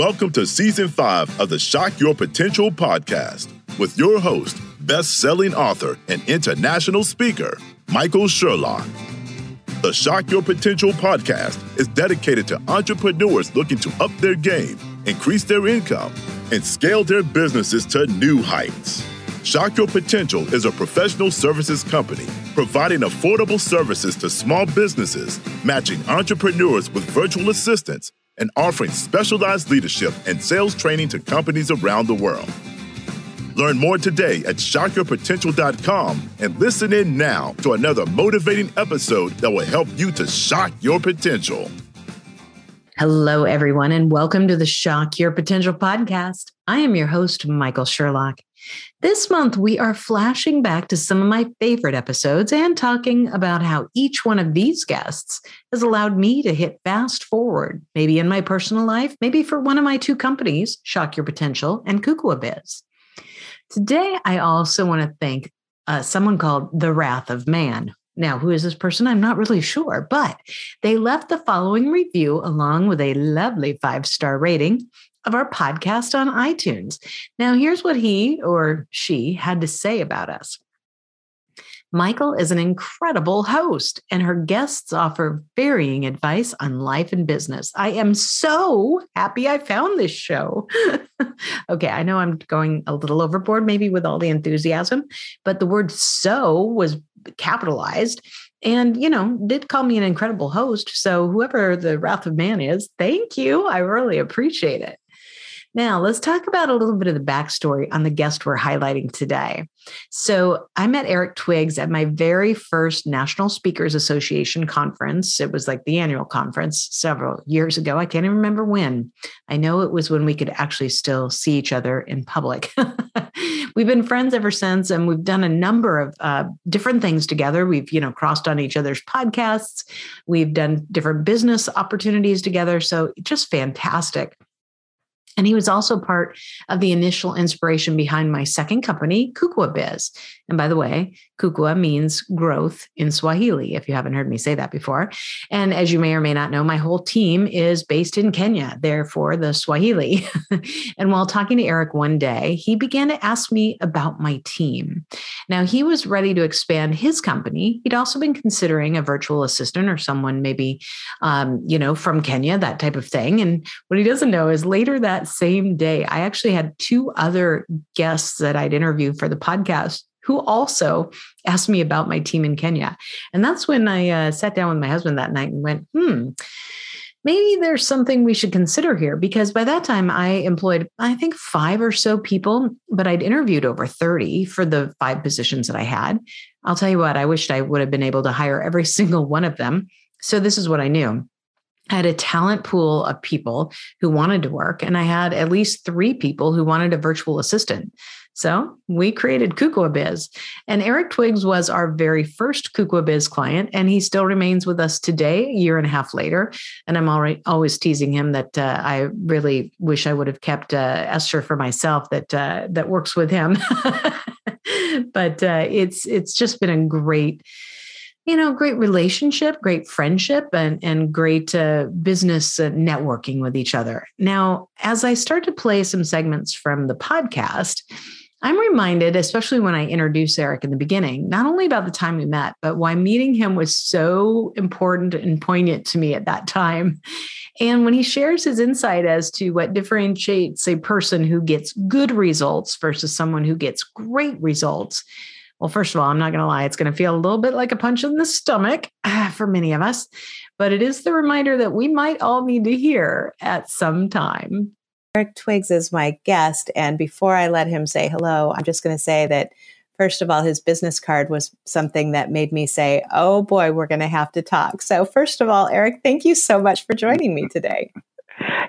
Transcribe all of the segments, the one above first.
Welcome to season five of the Shock Your Potential podcast with your host, best selling author and international speaker, Michael Sherlock. The Shock Your Potential podcast is dedicated to entrepreneurs looking to up their game, increase their income, and scale their businesses to new heights. Shock Your Potential is a professional services company providing affordable services to small businesses, matching entrepreneurs with virtual assistants and offering specialized leadership and sales training to companies around the world. Learn more today at shockyourpotential.com and listen in now to another motivating episode that will help you to shock your potential. Hello, everyone, and welcome to the Shock Your Potential podcast. I am your host, Michael Sherlock. This month, we are flashing back to some of my favorite episodes and talking about how each one of these guests has allowed me to hit fast forward, maybe in my personal life, maybe for one of my two companies, Shock Your Potential and Kukua Biz. Today, I also want to thank uh, someone called The Wrath of Man. Now, who is this person? I'm not really sure, but they left the following review along with a lovely five star rating of our podcast on iTunes. Now, here's what he or she had to say about us. Michael is an incredible host, and her guests offer varying advice on life and business. I am so happy I found this show. okay, I know I'm going a little overboard, maybe with all the enthusiasm, but the word so was capitalized and you know did call me an incredible host so whoever the wrath of man is thank you i really appreciate it now, let's talk about a little bit of the backstory on the guest we're highlighting today. So, I met Eric Twiggs at my very first National Speakers Association conference. It was like the annual conference several years ago. I can't even remember when. I know it was when we could actually still see each other in public. we've been friends ever since, and we've done a number of uh, different things together. We've, you know, crossed on each other's podcasts. We've done different business opportunities together. So, just fantastic. And he was also part of the initial inspiration behind my second company, Kukua Biz. And by the way, Kukua means growth in Swahili, if you haven't heard me say that before. And as you may or may not know, my whole team is based in Kenya, therefore the Swahili. and while talking to Eric one day, he began to ask me about my team. Now, he was ready to expand his company. He'd also been considering a virtual assistant or someone maybe, um, you know, from Kenya, that type of thing. And what he doesn't know is later that same day, I actually had two other guests that I'd interviewed for the podcast who also asked me about my team in Kenya. And that's when I uh, sat down with my husband that night and went, hmm, maybe there's something we should consider here. Because by that time, I employed, I think, five or so people, but I'd interviewed over 30 for the five positions that I had. I'll tell you what, I wished I would have been able to hire every single one of them. So this is what I knew. I had a talent pool of people who wanted to work, and I had at least three people who wanted a virtual assistant. So we created Kukua Biz. And Eric Twiggs was our very first Kukua Biz client, and he still remains with us today, a year and a half later. And I'm already, always teasing him that uh, I really wish I would have kept uh, Esther for myself that uh, that works with him. but uh, it's it's just been a great you know, great relationship, great friendship, and and great uh, business uh, networking with each other. Now, as I start to play some segments from the podcast, I'm reminded, especially when I introduce Eric in the beginning, not only about the time we met, but why meeting him was so important and poignant to me at that time. And when he shares his insight as to what differentiates a person who gets good results versus someone who gets great results. Well, first of all, I'm not going to lie, it's going to feel a little bit like a punch in the stomach ah, for many of us, but it is the reminder that we might all need to hear at some time. Eric Twiggs is my guest. And before I let him say hello, I'm just going to say that, first of all, his business card was something that made me say, oh boy, we're going to have to talk. So, first of all, Eric, thank you so much for joining me today.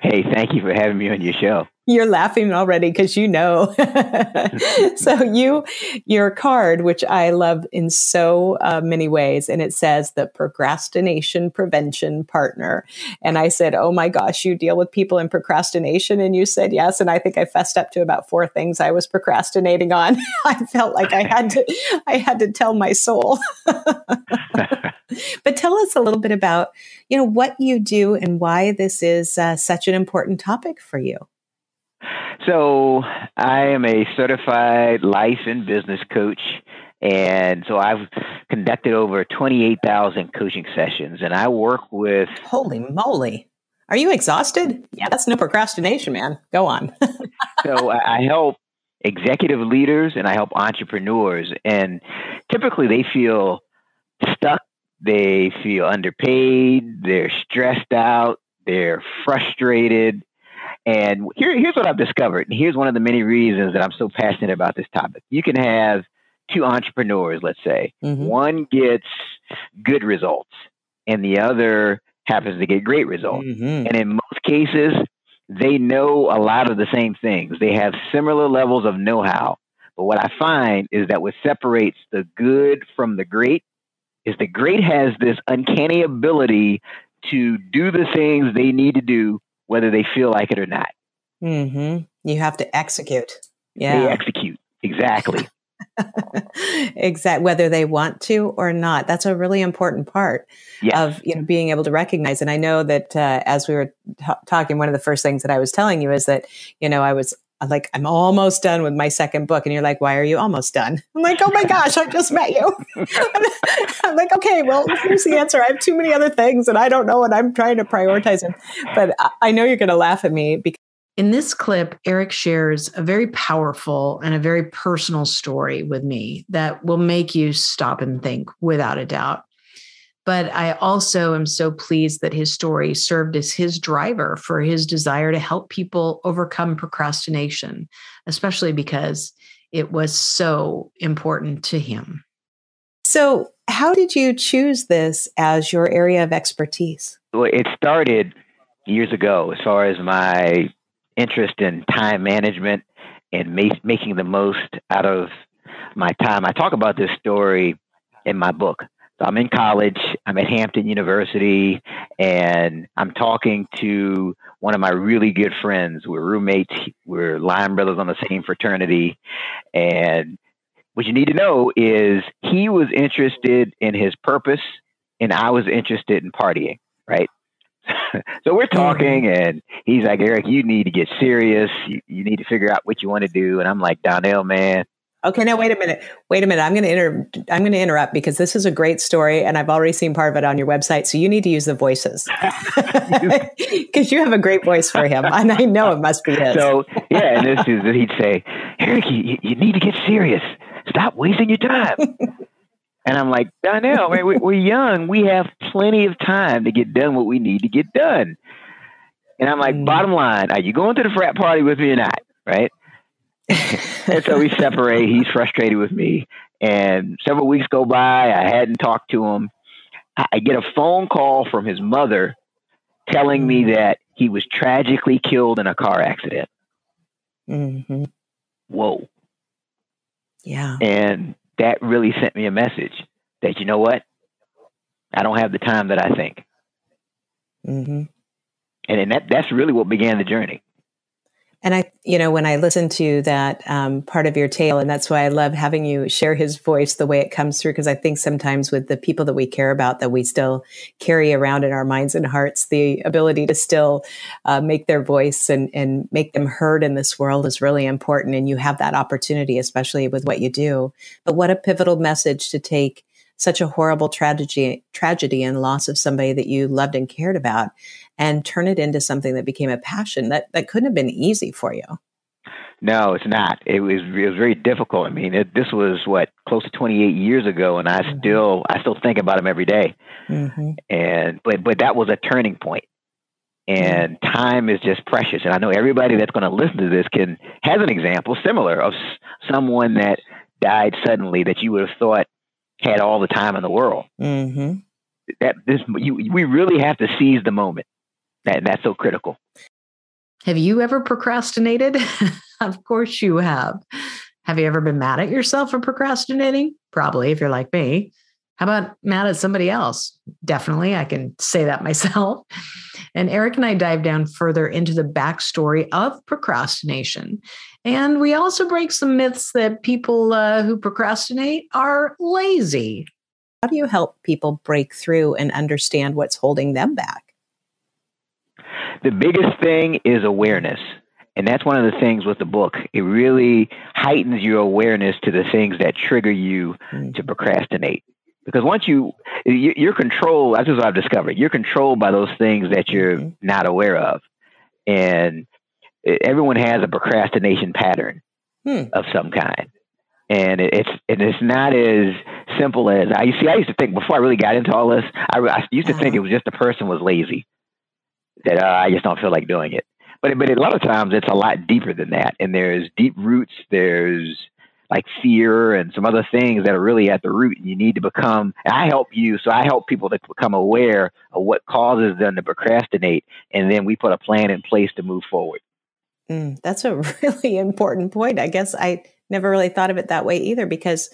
Hey, thank you for having me on your show. You're laughing already because you know. so you, your card, which I love in so uh, many ways, and it says the procrastination prevention partner. And I said, "Oh my gosh, you deal with people in procrastination?" And you said yes. And I think I fessed up to about four things I was procrastinating on. I felt like I had to, I had to tell my soul. but tell us a little bit about, you know, what you do and why this is uh, such an important topic for you. So, I am a certified life and business coach. And so I've conducted over 28,000 coaching sessions and I work with. Holy moly. Are you exhausted? Yeah, that's no procrastination, man. Go on. so I help executive leaders and I help entrepreneurs. And typically they feel stuck, they feel underpaid, they're stressed out, they're frustrated. And here, here's what I've discovered. And here's one of the many reasons that I'm so passionate about this topic. You can have two entrepreneurs, let's say. Mm-hmm. One gets good results and the other happens to get great results. Mm-hmm. And in most cases, they know a lot of the same things. They have similar levels of know how. But what I find is that what separates the good from the great is the great has this uncanny ability to do the things they need to do, whether they feel like it or not. Mm-hmm. You have to execute. Yeah. They execute. Exactly. exact whether they want to or not that's a really important part yes. of you know being able to recognize and i know that uh, as we were t- talking one of the first things that i was telling you is that you know i was like i'm almost done with my second book and you're like why are you almost done i'm like oh my gosh i just met you i'm like okay well here's the answer i have too many other things and i don't know what i'm trying to prioritize them. but i know you're going to laugh at me because in this clip, Eric shares a very powerful and a very personal story with me that will make you stop and think without a doubt. But I also am so pleased that his story served as his driver for his desire to help people overcome procrastination, especially because it was so important to him. So, how did you choose this as your area of expertise? Well, it started years ago as far as my interest in time management and ma- making the most out of my time. I talk about this story in my book. So I'm in college, I'm at Hampton University, and I'm talking to one of my really good friends. We're roommates, we're line brothers on the same fraternity. And what you need to know is he was interested in his purpose, and I was interested in partying, right? so we're talking, mm-hmm. and he's like, Eric, you need to get serious. You, you need to figure out what you want to do. And I'm like, Donnell, man. Okay, now wait a minute. Wait a minute. I'm going to inter- I'm going to interrupt because this is a great story, and I've already seen part of it on your website. So you need to use the voices because you have a great voice for him, and I know it must be his. So yeah, and this is that he'd say, Eric, you, you need to get serious. Stop wasting your time. And I'm like, Donnell, man, we're young. We have plenty of time to get done what we need to get done. And I'm like, mm. bottom line, are you going to the frat party with me or not? Right. and so we separate. He's frustrated with me. And several weeks go by. I hadn't talked to him. I get a phone call from his mother telling me mm. that he was tragically killed in a car accident. Mm-hmm. Whoa. Yeah. And that really sent me a message that you know what i don't have the time that i think mm-hmm. and, and that that's really what began the journey and I, you know, when I listen to that um, part of your tale, and that's why I love having you share his voice the way it comes through, because I think sometimes with the people that we care about, that we still carry around in our minds and hearts, the ability to still uh, make their voice and, and make them heard in this world is really important. And you have that opportunity, especially with what you do. But what a pivotal message to take such a horrible tragedy, tragedy and loss of somebody that you loved and cared about and turn it into something that became a passion that, that couldn't have been easy for you. No, it's not. It was it was very difficult. I mean, it, this was what close to 28 years ago, and I mm-hmm. still I still think about him every day. Mm-hmm. And but but that was a turning point. And mm-hmm. time is just precious. And I know everybody that's going to listen to this can has an example similar of someone that died suddenly that you would have thought had all the time in the world. Mm-hmm. That this you, we really have to seize the moment. That that's so critical. Have you ever procrastinated? of course you have. Have you ever been mad at yourself for procrastinating? Probably, if you're like me. How about mad at somebody else? Definitely, I can say that myself. And Eric and I dive down further into the backstory of procrastination. And we also break some myths that people uh, who procrastinate are lazy. How do you help people break through and understand what's holding them back? The biggest thing is awareness. And that's one of the things with the book. It really heightens your awareness to the things that trigger you mm-hmm. to procrastinate. Because once you, you're controlled, that's what I've discovered. You're controlled by those things that you're mm-hmm. not aware of. And everyone has a procrastination pattern hmm. of some kind and it's and it's not as simple as I you see. I used to think before I really got into all this. I, I used to uh-huh. think it was just the person was lazy that uh, I just don't feel like doing it. But but a lot of times it's a lot deeper than that, and there's deep roots. There's like fear and some other things that are really at the root. And you need to become. And I help you, so I help people to become aware of what causes them to procrastinate, and then we put a plan in place to move forward. Mm, that's a really important point. I guess I never really thought of it that way either because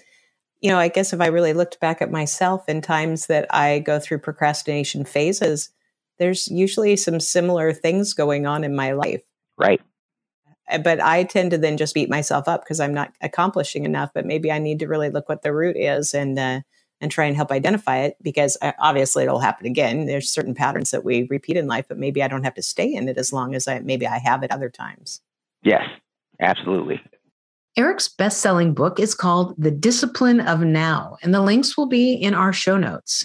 you know i guess if i really looked back at myself in times that i go through procrastination phases there's usually some similar things going on in my life right but i tend to then just beat myself up because i'm not accomplishing enough but maybe i need to really look what the root is and uh, and try and help identify it because uh, obviously it'll happen again. There's certain patterns that we repeat in life but maybe i don't have to stay in it as long as i maybe i have it other times. Yes absolutely. Eric's best selling book is called The Discipline of Now, and the links will be in our show notes.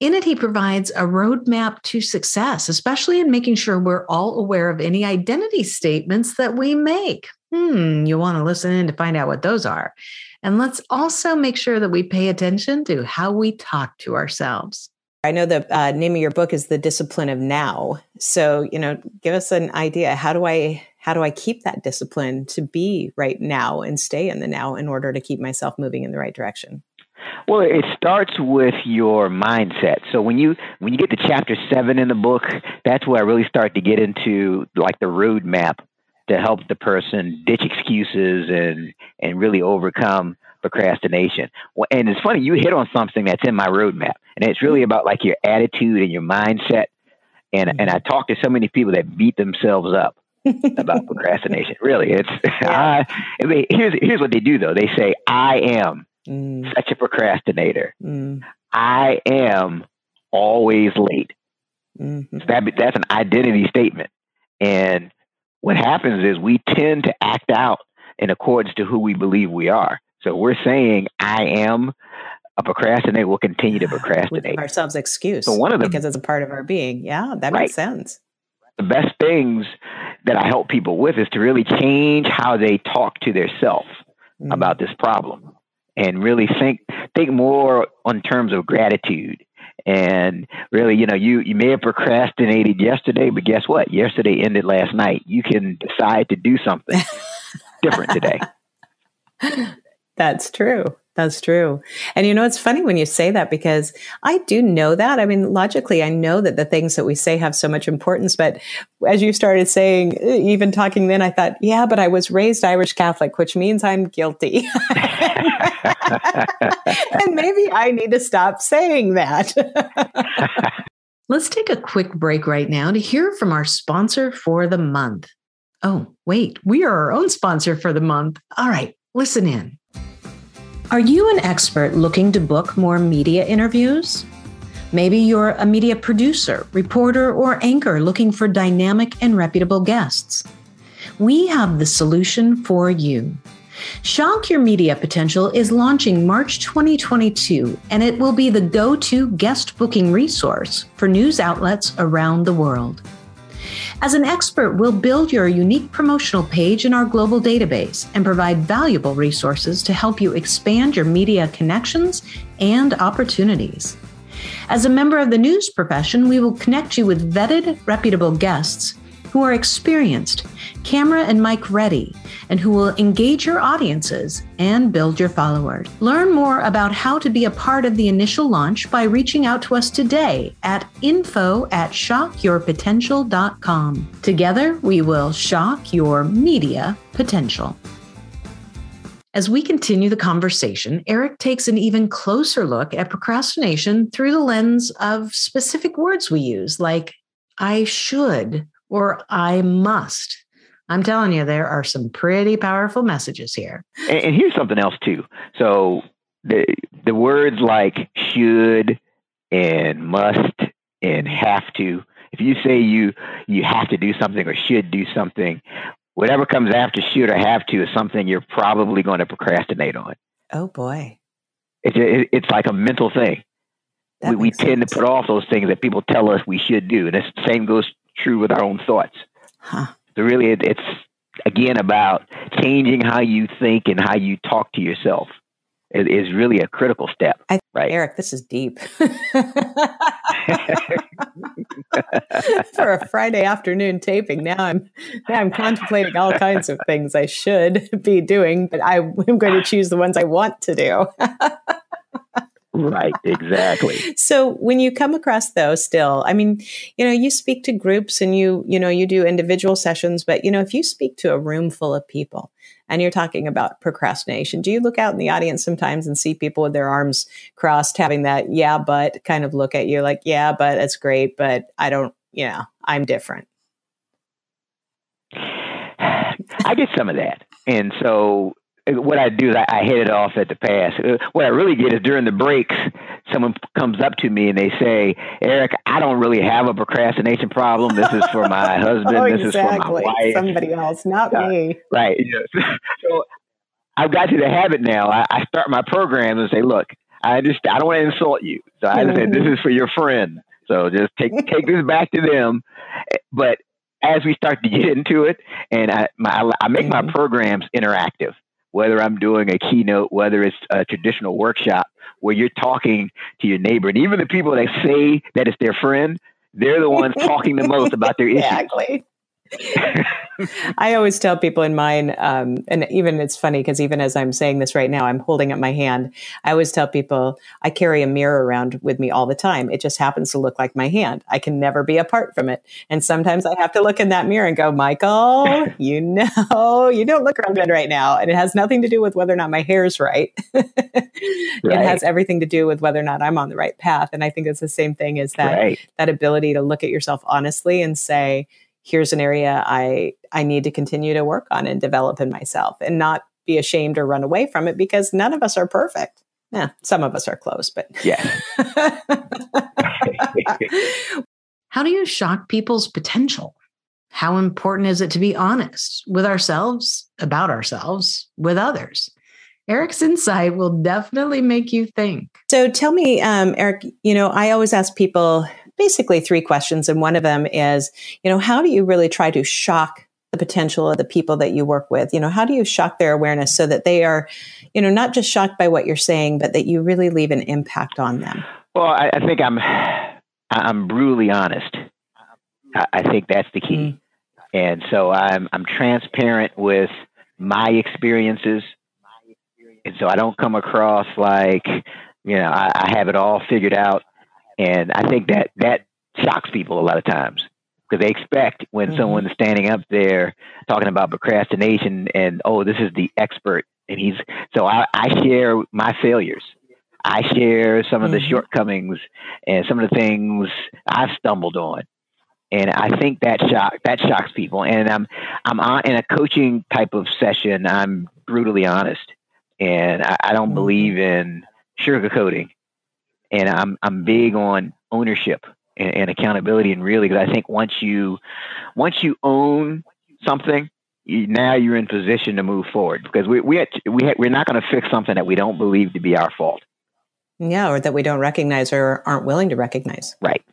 In it, he provides a roadmap to success, especially in making sure we're all aware of any identity statements that we make. Hmm, you want to listen in to find out what those are. And let's also make sure that we pay attention to how we talk to ourselves. I know the uh, name of your book is The Discipline of Now. So, you know, give us an idea. How do I how do I keep that discipline to be right now and stay in the now in order to keep myself moving in the right direction? Well, it starts with your mindset. So when you when you get to chapter seven in the book, that's where I really start to get into like the roadmap to help the person ditch excuses and and really overcome procrastination. And it's funny, you hit on something that's in my roadmap, and it's really about like your attitude and your mindset. And mm-hmm. and I talk to so many people that beat themselves up about procrastination. Really, it's yeah. I mean, here's here's what they do though. They say, "I am mm. such a procrastinator. Mm. I am always late." Mm-hmm. So that that's an identity statement, and what happens is we tend to act out in accordance to who we believe we are. So we're saying, "I am." A procrastinator We'll continue to procrastinate. Ourselves excuse. So one of the because it's a part of our being. Yeah, that right. makes sense the best things that I help people with is to really change how they talk to their self mm-hmm. about this problem and really think think more on terms of gratitude. And really you know you you may have procrastinated yesterday but guess what? Yesterday ended last night. You can decide to do something different today. That's true that's true. And you know, it's funny when you say that because I do know that. I mean, logically, I know that the things that we say have so much importance. But as you started saying, even talking then, I thought, yeah, but I was raised Irish Catholic, which means I'm guilty. and maybe I need to stop saying that. Let's take a quick break right now to hear from our sponsor for the month. Oh, wait, we are our own sponsor for the month. All right, listen in. Are you an expert looking to book more media interviews? Maybe you're a media producer, reporter, or anchor looking for dynamic and reputable guests. We have the solution for you. Shock Your Media Potential is launching March 2022, and it will be the go to guest booking resource for news outlets around the world. As an expert, we'll build your unique promotional page in our global database and provide valuable resources to help you expand your media connections and opportunities. As a member of the news profession, we will connect you with vetted, reputable guests who are experienced, camera and mic ready, and who will engage your audiences and build your followers. Learn more about how to be a part of the initial launch by reaching out to us today at info at shockyourpotential.com. Together, we will shock your media potential. As we continue the conversation, Eric takes an even closer look at procrastination through the lens of specific words we use, like I should or I must. I'm telling you, there are some pretty powerful messages here. And, and here's something else, too. So, the the words like should and must and have to. If you say you you have to do something or should do something, whatever comes after should or have to is something you're probably going to procrastinate on. Oh boy, it's a, it's like a mental thing. That we, we makes tend to put off those things that people tell us we should do, and the same goes true with our own thoughts. Huh. So really, it, it's again about changing how you think and how you talk to yourself. It is really a critical step, I- right? Eric, this is deep. For a Friday afternoon taping, now I'm now I'm contemplating all kinds of things I should be doing, but I am going to choose the ones I want to do. Right, exactly. so when you come across those still i mean you know you speak to groups and you you know you do individual sessions but you know if you speak to a room full of people and you're talking about procrastination do you look out in the audience sometimes and see people with their arms crossed having that yeah but kind of look at you like yeah but that's great but i don't you know i'm different I get some of that, and so what I do is I, I hit it off at the pass. Uh, What I really get is during the breaks, someone comes up to me and they say, "Eric, I don't really have a procrastination problem. This is for my husband. oh this is for my wife." somebody else not Yeah. me Right. Yeah. so I've got to the habit now. I, I start my program and say, "Look, I understand. I don't want to insult you, so I understand this is for your friend. So just take take this back to them." But as we start to get into it, and I my, I make my Mhm. programs interactive, whether I'm doing a keynote, whether it's a traditional workshop, where you're talking to your neighbor, and even the people that say that it's their friend, they're the ones talking the most about their issues. exactly I always tell people in mine, um, and even it's funny because even as I'm saying this right now, I'm holding up my hand. I always tell people I carry a mirror around with me all the time. It just happens to look like my hand. I can never be apart from it. And sometimes I have to look in that mirror and go, Michael, you know, you don't look real good right now. And it has nothing to do with whether or not my hair is right. It has everything to do with whether or not I'm on the right path. And I think it's the same thing as that Right. that ability to look at yourself honestly and say here's an area i i need to continue to work on and develop in myself and not be ashamed or run away from it because none of us are perfect yeah some of us are close but Yes. How do you shock people's potential? How important is it to be honest with ourselves, about ourselves, with others? Eric's insight will definitely make you think. so tell me um, eric you know i always ask people basically three questions and one of them is you know how do you really try to shock the potential of the people that you work with? You know how do you shock their awareness so that they are you know not just shocked by what you're saying but that you really leave an impact on them? Well, I, I think I'm I'm brutally honest. I, I think that's the key, mm. and so I'm I'm transparent with my experiences, and so I don't come across like you know I, I have it all figured out, and I think that that shocks people a lot of times because they expect when Mhm. someone's standing up there talking about procrastination and oh this is the expert and he's so I, I share my failures. I share some of the Mhm. shortcomings and some of the things I've stumbled on. And I think that shock that shocks people. And I'm I'm on, in a coaching type of session. I'm brutally honest, and I, I don't Mhm. believe in sugarcoating. And I'm I'm big on ownership and, and accountability, and really because I think once you once you own something, you, now you're in position to move forward. Because we we we we're not going to fix something that we don't believe to be our fault. Yeah, or that we don't recognize or aren't willing to recognize. Right.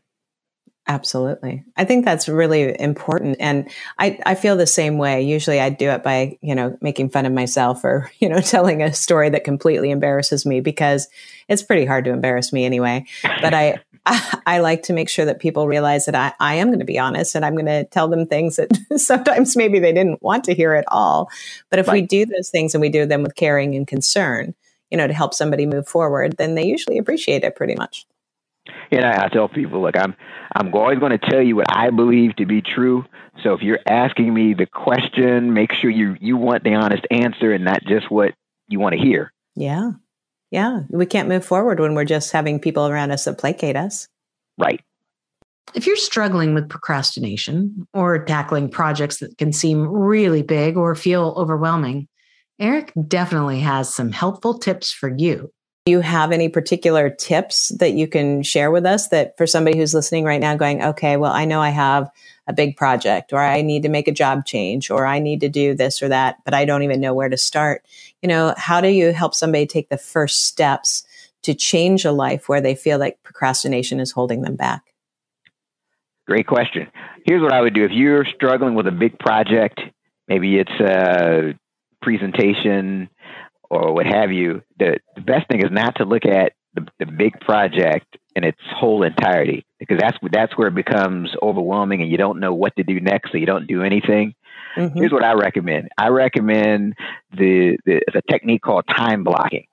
Absolutely. I think that's really important. And I, I feel the same way. Usually I do it by, you know, making fun of myself or, you know, telling a story that completely embarrasses me because it's pretty hard to embarrass me anyway. But I, I, I like to make sure that people realize that I, I am going to be honest and I'm going to tell them things that sometimes maybe they didn't want to hear at all. But if we do those things and we do them with caring and concern, you know, to help somebody move forward, then they usually appreciate it pretty much. And I, I tell people, look, I'm I'm always going to tell you what I believe to be true. So if you're asking me the question, make sure you you want the honest answer and not just what you want to hear. Yeah. Yeah. We can't move forward when we're just having people around us that placate us. Right. If you're struggling with procrastination or tackling projects that can seem really big or feel overwhelming, Eric definitely has some helpful tips for you. Do you have any particular tips that you can share with us that for somebody who's listening right now going, okay, well, I know I have a big project or I need to make a job change or I need to do this or that, but I don't even know where to start. You know, how do you help somebody take the first steps to change a life where they feel like procrastination is holding them back? Great question. Here's what I would do. If you're struggling with a big project, maybe it's a presentation, or what have you, the, the best thing is not to look at the, the big project in its whole entirety because that's that's where it becomes overwhelming and you don't know what to do next, so you don't do anything. Mm-hmm. Here's what I recommend. I recommend the, the, the technique called time blocking,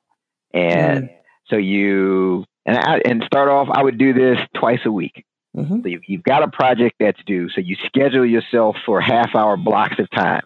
and mm. so you and I, and start off. I would do this twice a week. Mm-hmm. So you've, you've got a project that's due, so you schedule yourself for half hour blocks of time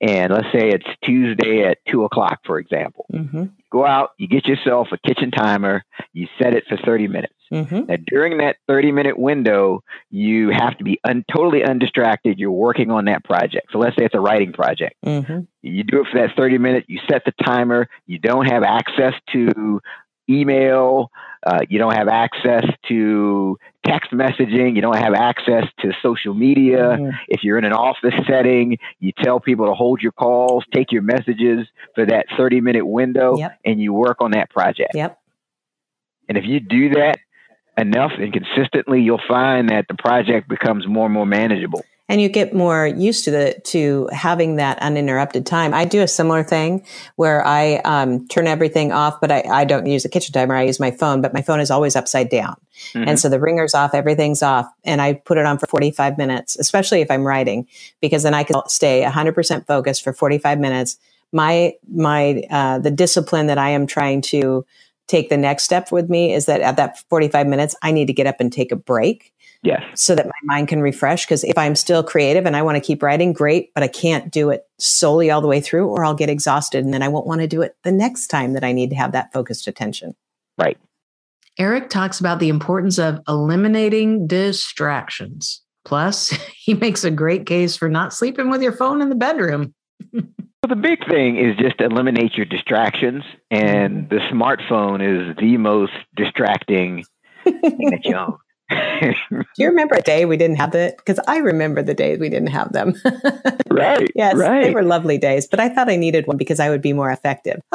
and let's say it's Tuesday at two o'clock, for example. Mm-hmm. Go out, you get yourself a kitchen timer, you set it for 30 minutes. Mm-hmm. Now, during that 30 minute window, you have to be un- totally undistracted. You're working on that project. So let's say it's a writing project. Mm-hmm. You do it for that 30 minutes, you set the timer, you don't have access to email, uh, you don't have access to text messaging, you don't have access to social media. Mm-hmm. If you're in an office setting, you tell people to hold your calls, take your messages for that 30 minute window, yep. and you work on that project. Yep. And if you do that enough and consistently, you'll find that the project becomes more and more manageable and you get more used to the to having that uninterrupted time. I do a similar thing where I um, turn everything off, but I, I, don't use a kitchen timer. I use my phone, but my phone is always upside down, mm-hmm. and so the ringer's off, everything's off, and I put it on for forty five minutes, especially if I'm writing, because then I can stay hundred percent focused for forty five minutes. My my uh, the discipline that I am trying to take the next step with me is that at that 45 minutes, I need to get up and take a break Yes. So that my mind can refresh. Because if I'm still creative and I want to keep writing, great, but I can't do it solely all the way through or I'll get exhausted and then I won't want to do it the next time that I need to have that focused attention. Right. Eric talks about the importance of eliminating distractions. Plus, he makes a great case for not sleeping with your phone in the bedroom. well, the big thing is just eliminate your distractions, and mm-hmm. the smartphone is the most distracting thing that you own. Do you remember a day we didn't have it? Because I remember the days we didn't have them. right. Yes, right. they were lovely days, but I thought I needed one because I would be more effective.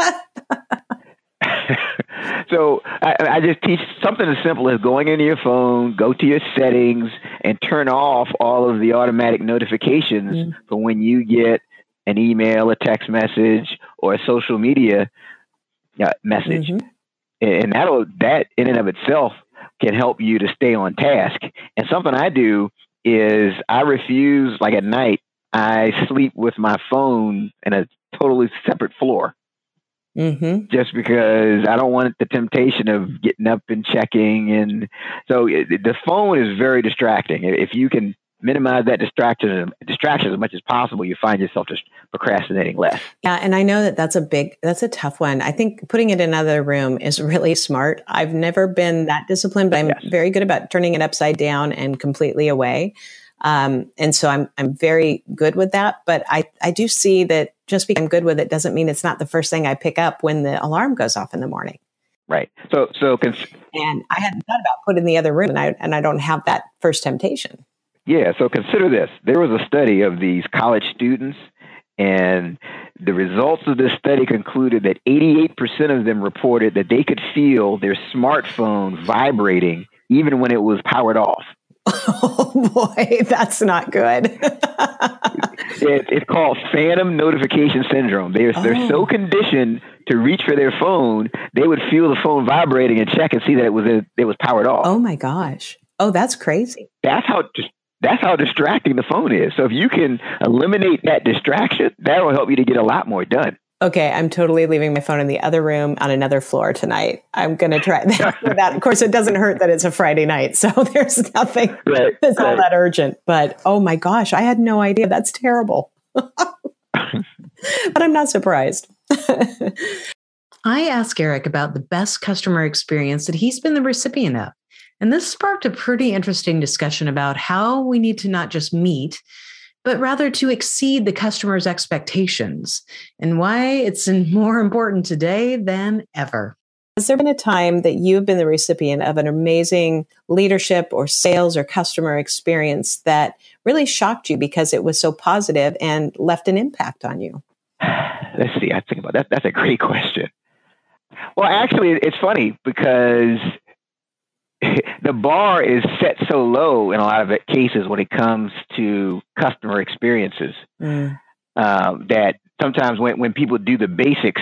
so I, I, just teach something as simple as going into your phone, go to your settings, and turn off all of the automatic notifications mm. for when you get an email, a text message, or a social media uh, message. Mm-hmm. And that'll that in and of itself can help you to stay on task. And something I do is I refuse, like at night, I sleep with my phone in a totally separate floor. Mm-hmm. Just because I don't want the temptation of getting up and checking, and so it, the phone is very distracting. If you can minimize that distraction distraction as much as possible you find yourself just procrastinating less. Yeah and i know that that's a big that's a tough one. I think putting it in another room is really smart. I've never been that disciplined but i'm yes. very good about turning it upside down and completely away. Um, and so i'm i'm very good with that but i i do see that just because i'm good with it doesn't mean it's not the first thing i pick up when the alarm goes off in the morning. Right. So so cons- and i hadn't thought about putting the other room and i and i don't have that first temptation yeah, so consider this. There was a study of these college students, and the results of this study concluded that 88% of them reported that they could feel their smartphone vibrating even when it was powered off. Oh boy, that's not good. it, it's called phantom notification syndrome. They're, oh. they're so oh. conditioned to reach for their phone, they would feel the phone vibrating and check and see that it was it was powered off. Oh my gosh. Oh, that's crazy. That's how just that's how distracting the phone is. So if you can eliminate that distraction, that will help you to get a lot more done. Okay, I'm totally leaving my phone in the other room on another floor tonight. I'm going to try that. Of course, it doesn't hurt that it's a Friday night, so there's nothing right, that's right. all that urgent. But oh my gosh, I had no idea. That's terrible. but I'm not surprised. I asked Eric about the best customer experience that he's been the recipient of. And this sparked a pretty interesting discussion about how we need to not just meet, but rather to exceed the customer's expectations and why it's more important today than ever. Has there been a time that you've been the recipient of an amazing leadership or sales or customer experience that really shocked you because it was so positive and left an impact on you? Let's see. I think about that. That's a great question. Well, actually, it's funny because the bar is set so low in a lot of cases when it comes to customer experiences mm. uh, that sometimes when, when people do the basics,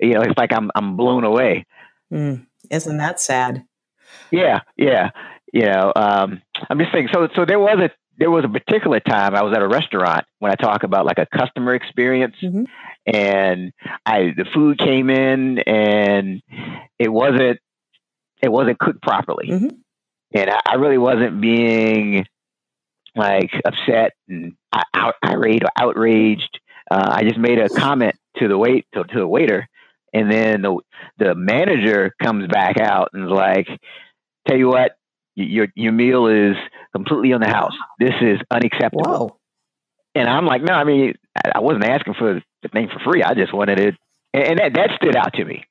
you know, it's like I'm I'm blown away. Mm. Isn't that sad? Yeah, yeah. You know, um, I'm just saying. So, so there was a there was a particular time I was at a restaurant when I talk about like a customer experience, mm-hmm. and I the food came in and it wasn't it wasn't cooked properly, mm-hmm. and I, I, really wasn't being like upset and out, irate or outraged. Uh, I just made a comment to the wait to, to the waiter, and then the the manager comes back out and is like, "Tell you what, your your meal is completely on the house. This is unacceptable." Whoa. And I'm like, "No, I mean, I wasn't asking for the thing for free. I just wanted it," and that that stood out to me.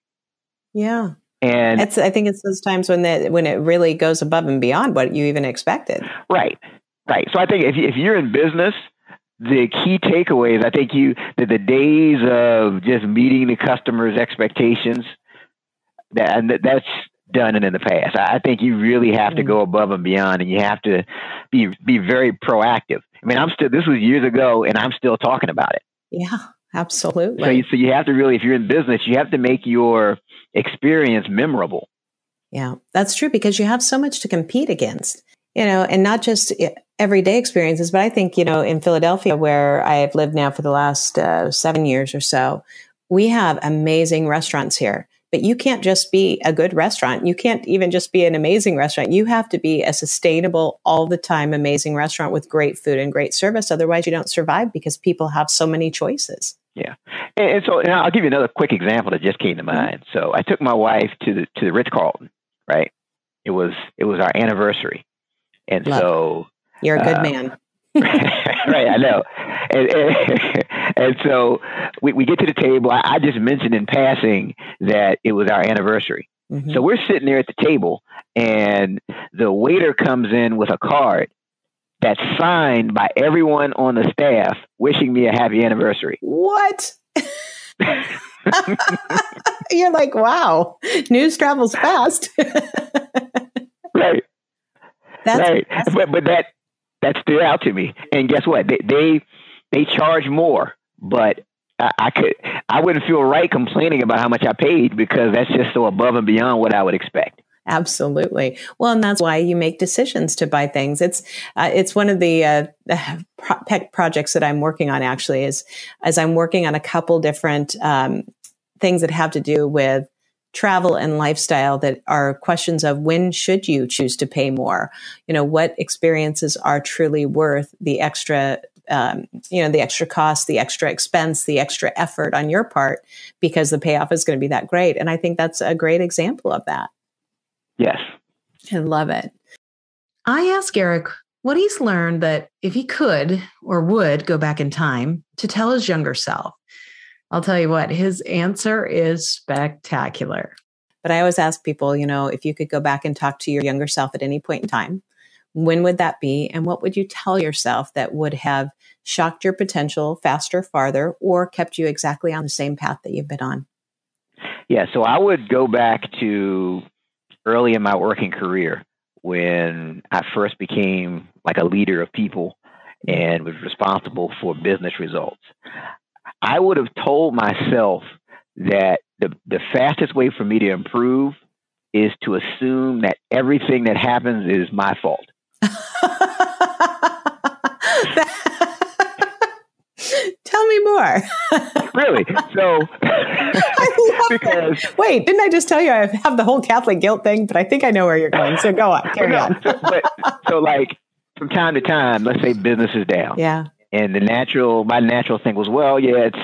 Yeah. And it's, I think it's those times when that when it really goes above and beyond what you even expected. Right, right. So I think if if you're in business, the key takeaways, I think you that the days of just meeting the customer's expectations, that and that's done and in the past. I think you really have to mm. go above and beyond, and you have to be be very proactive. I mean, I'm still this was years ago, and I'm still talking about it. Yeah, absolutely. So you, so you have to really, if you're in business, you have to make your experience memorable. Yeah, that's true because you have so much to compete against, you know, and not just everyday experiences, but I think, you know, in Philadelphia, where I have lived now for the last uh, seven years or so, we have amazing restaurants here. But you can't just be a good restaurant. You can't even just be an amazing restaurant. You have to be a sustainable, all the time, amazing restaurant with great food and great service. Otherwise, you don't survive because people have so many choices. Yeah, and, and so and I'll give you another quick example that just came to mm-hmm. mind. So I took my wife to the to the Ritz Carlton. Right, it was it was our anniversary, and Love so you're a good uh, man. right, I know, and, and, and so we, we get to the table. I, I, just mentioned in passing that it was our anniversary. Mm-hmm. So we're sitting there at the table, and the waiter comes in with a card that's signed by everyone on the staff wishing me a happy anniversary. What? You're like, wow, news travels fast. right. That's right. But but that that stood out to me. And guess what? They they, they charge more, but I, I could I wouldn't feel right complaining about how much I paid because that's just so above and beyond what I would expect. Absolutely. Well, and that's why you make decisions to buy things. It's uh, it's one of the uh, pro- projects that I'm working on. Actually, is as I'm working on a couple different um, things that have to do with travel and lifestyle that are questions of when should you choose to pay more you know what experiences are truly worth the extra um, you know the extra cost the extra expense the extra effort on your part because the payoff is going to be that great and i think that's a great example of that Yes. I love it. I ask Eric what he's learned that if he could or would go back in time to tell his younger self. I'll tell you what, his answer is spectacular. But I always ask people, you know, if you could go back and talk to your younger self at any point in time, when would that be? And what would you tell yourself that would have shocked your potential faster, farther, or kept you exactly on the same path that you've been on? Yeah, so I would go back to early in my working career when I first became like a leader of people and was responsible for business results. I would have told myself that the, the fastest way for me to improve is to assume that everything that happens is my fault. Tell me more. really? So, because that. wait, didn't I just tell you I have the whole Catholic guilt thing? But I think I know where you're going. So go on, carry on. so, but, so, like from time to time, let's say business is down. Yeah. And the natural, my natural thing was, well, yeah, it's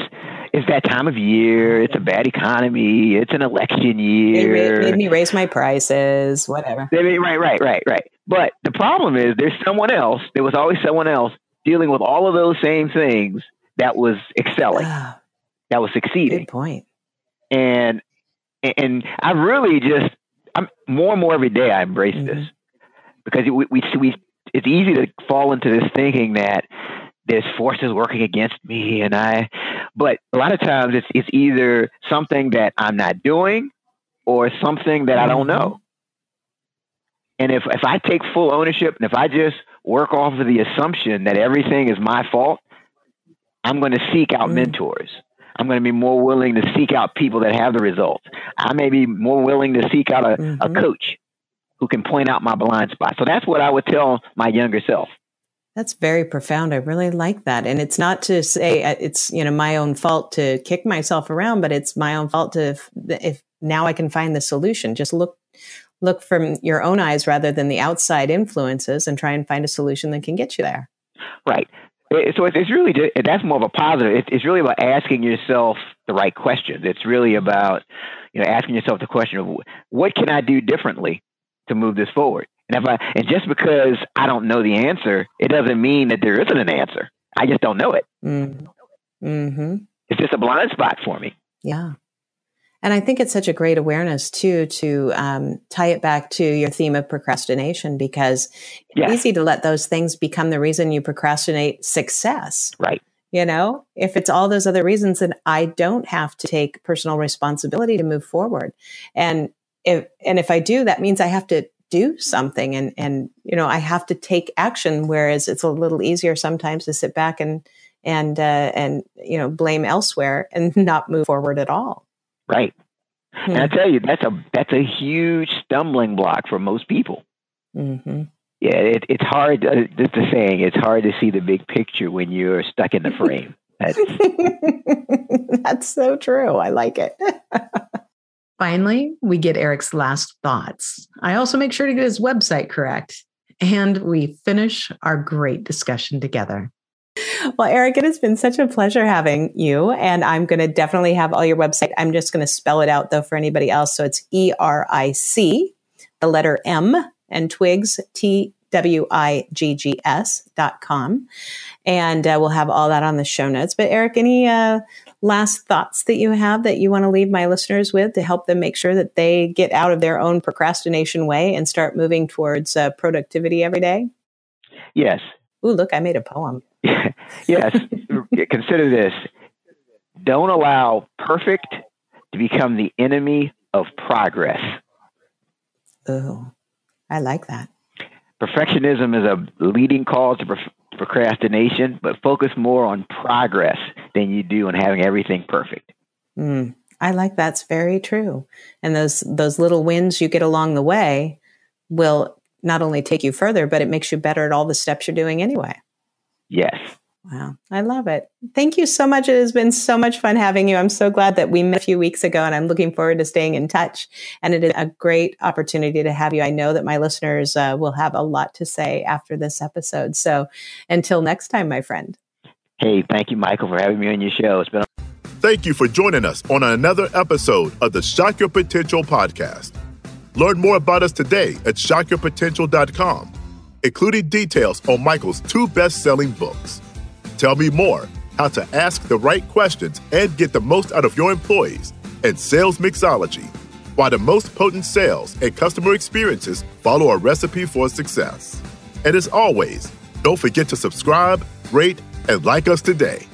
it's that time of year. It's a bad economy. It's an election year. They made me raise my prices. Whatever. They made, right, right, right, right. But the problem is, there's someone else. There was always someone else dealing with all of those same things that was excelling, ah. that was succeeding. Good point. And And, I really just, I'm more and more every day. I embrace mm-hmm. this because we, we, we, it's easy to fall into this thinking that there's forces working against me and I, but a lot of times it's, it's either something that I'm not doing or something that I don't mm-hmm. know. And if, if I take full ownership and if I just work off of the assumption that everything is my fault, I'm going to seek out mm. mentors. I'm going to be more willing to seek out people that have the results. I may be more willing to seek out a, mm-hmm. a coach who can point out my blind spot. So that's what I would tell my younger self. That's very profound. I really like that. And it's not to say uh, it's, you know, my own fault to kick myself around, but it's my own fault to, if, if now I can find the solution, just look, look from your own eyes rather than the outside influences and try and find a solution that can get you there. Right. So it's really that's more of a positive. It's really about asking yourself the right questions. It's really about you know asking yourself the question of what can I do differently to move this forward. And if I and just because I don't know the answer, it doesn't mean that there isn't an answer. I just don't know it. Mm. Mm-hmm. It's just a blind spot for me. Yeah. And I think it's such a great awareness too to um, tie it back to your theme of procrastination because yes. it's easy to let those things become the reason you procrastinate success. Right. You know, if it's all those other reasons, then I don't have to take personal responsibility to move forward. And if and if I do, that means I have to do something and and you know I have to take action. Whereas it's a little easier sometimes to sit back and and uh, and you know blame elsewhere and not move forward at all. Right. Hmm. And I tell you, that's a that's a huge stumbling block for most people. Mm-hmm. Yeah, it, it's hard. Uh, it's the saying. It's hard to see the big picture when you're stuck in the frame. That's, that's so true. I like it. Finally, we get Eric's last thoughts. I also make sure to get his website correct, and we finish our great discussion together. Well, Eric, it has been such a pleasure having you. And I'm going to definitely have all your website. I'm just going to spell it out though for anybody else. So it's E R I C, the letter M, and Twiggs, T W I G G S dot com. And uh, we'll have all that on the show notes. But Eric, any uh, last thoughts that you have that you want to leave my listeners with to help them make sure that they get out of their own procrastination way and start moving towards uh, productivity every day? Yes. Ooh, look, I made a poem. yes. Consider this. Don't allow perfect to become the enemy of progress. Oh, I like that. Perfectionism is a leading cause to procrastination, but focus more on progress than you do on having everything perfect. Mm, I like that's very true. And those those little wins you get along the way will not only take you further, but it makes you better at all the steps you're doing anyway. Yes. Wow. I love it. Thank you so much. It has been so much fun having you. I'm so glad that we met a few weeks ago and I'm looking forward to staying in touch. And it is a great opportunity to have you. I know that my listeners uh, will have a lot to say after this episode. So until next time, my friend. Hey, thank you, Michael, for having me on your show. It's been. A- thank you for joining us on another episode of the Shock Your Potential podcast. Learn more about us today at shockyourpotential.com including details on Michael's two best selling books. Tell me more how to ask the right questions and get the most out of your employees and sales mixology, why the most potent sales and customer experiences follow a recipe for success. And as always, don't forget to subscribe, rate, and like us today.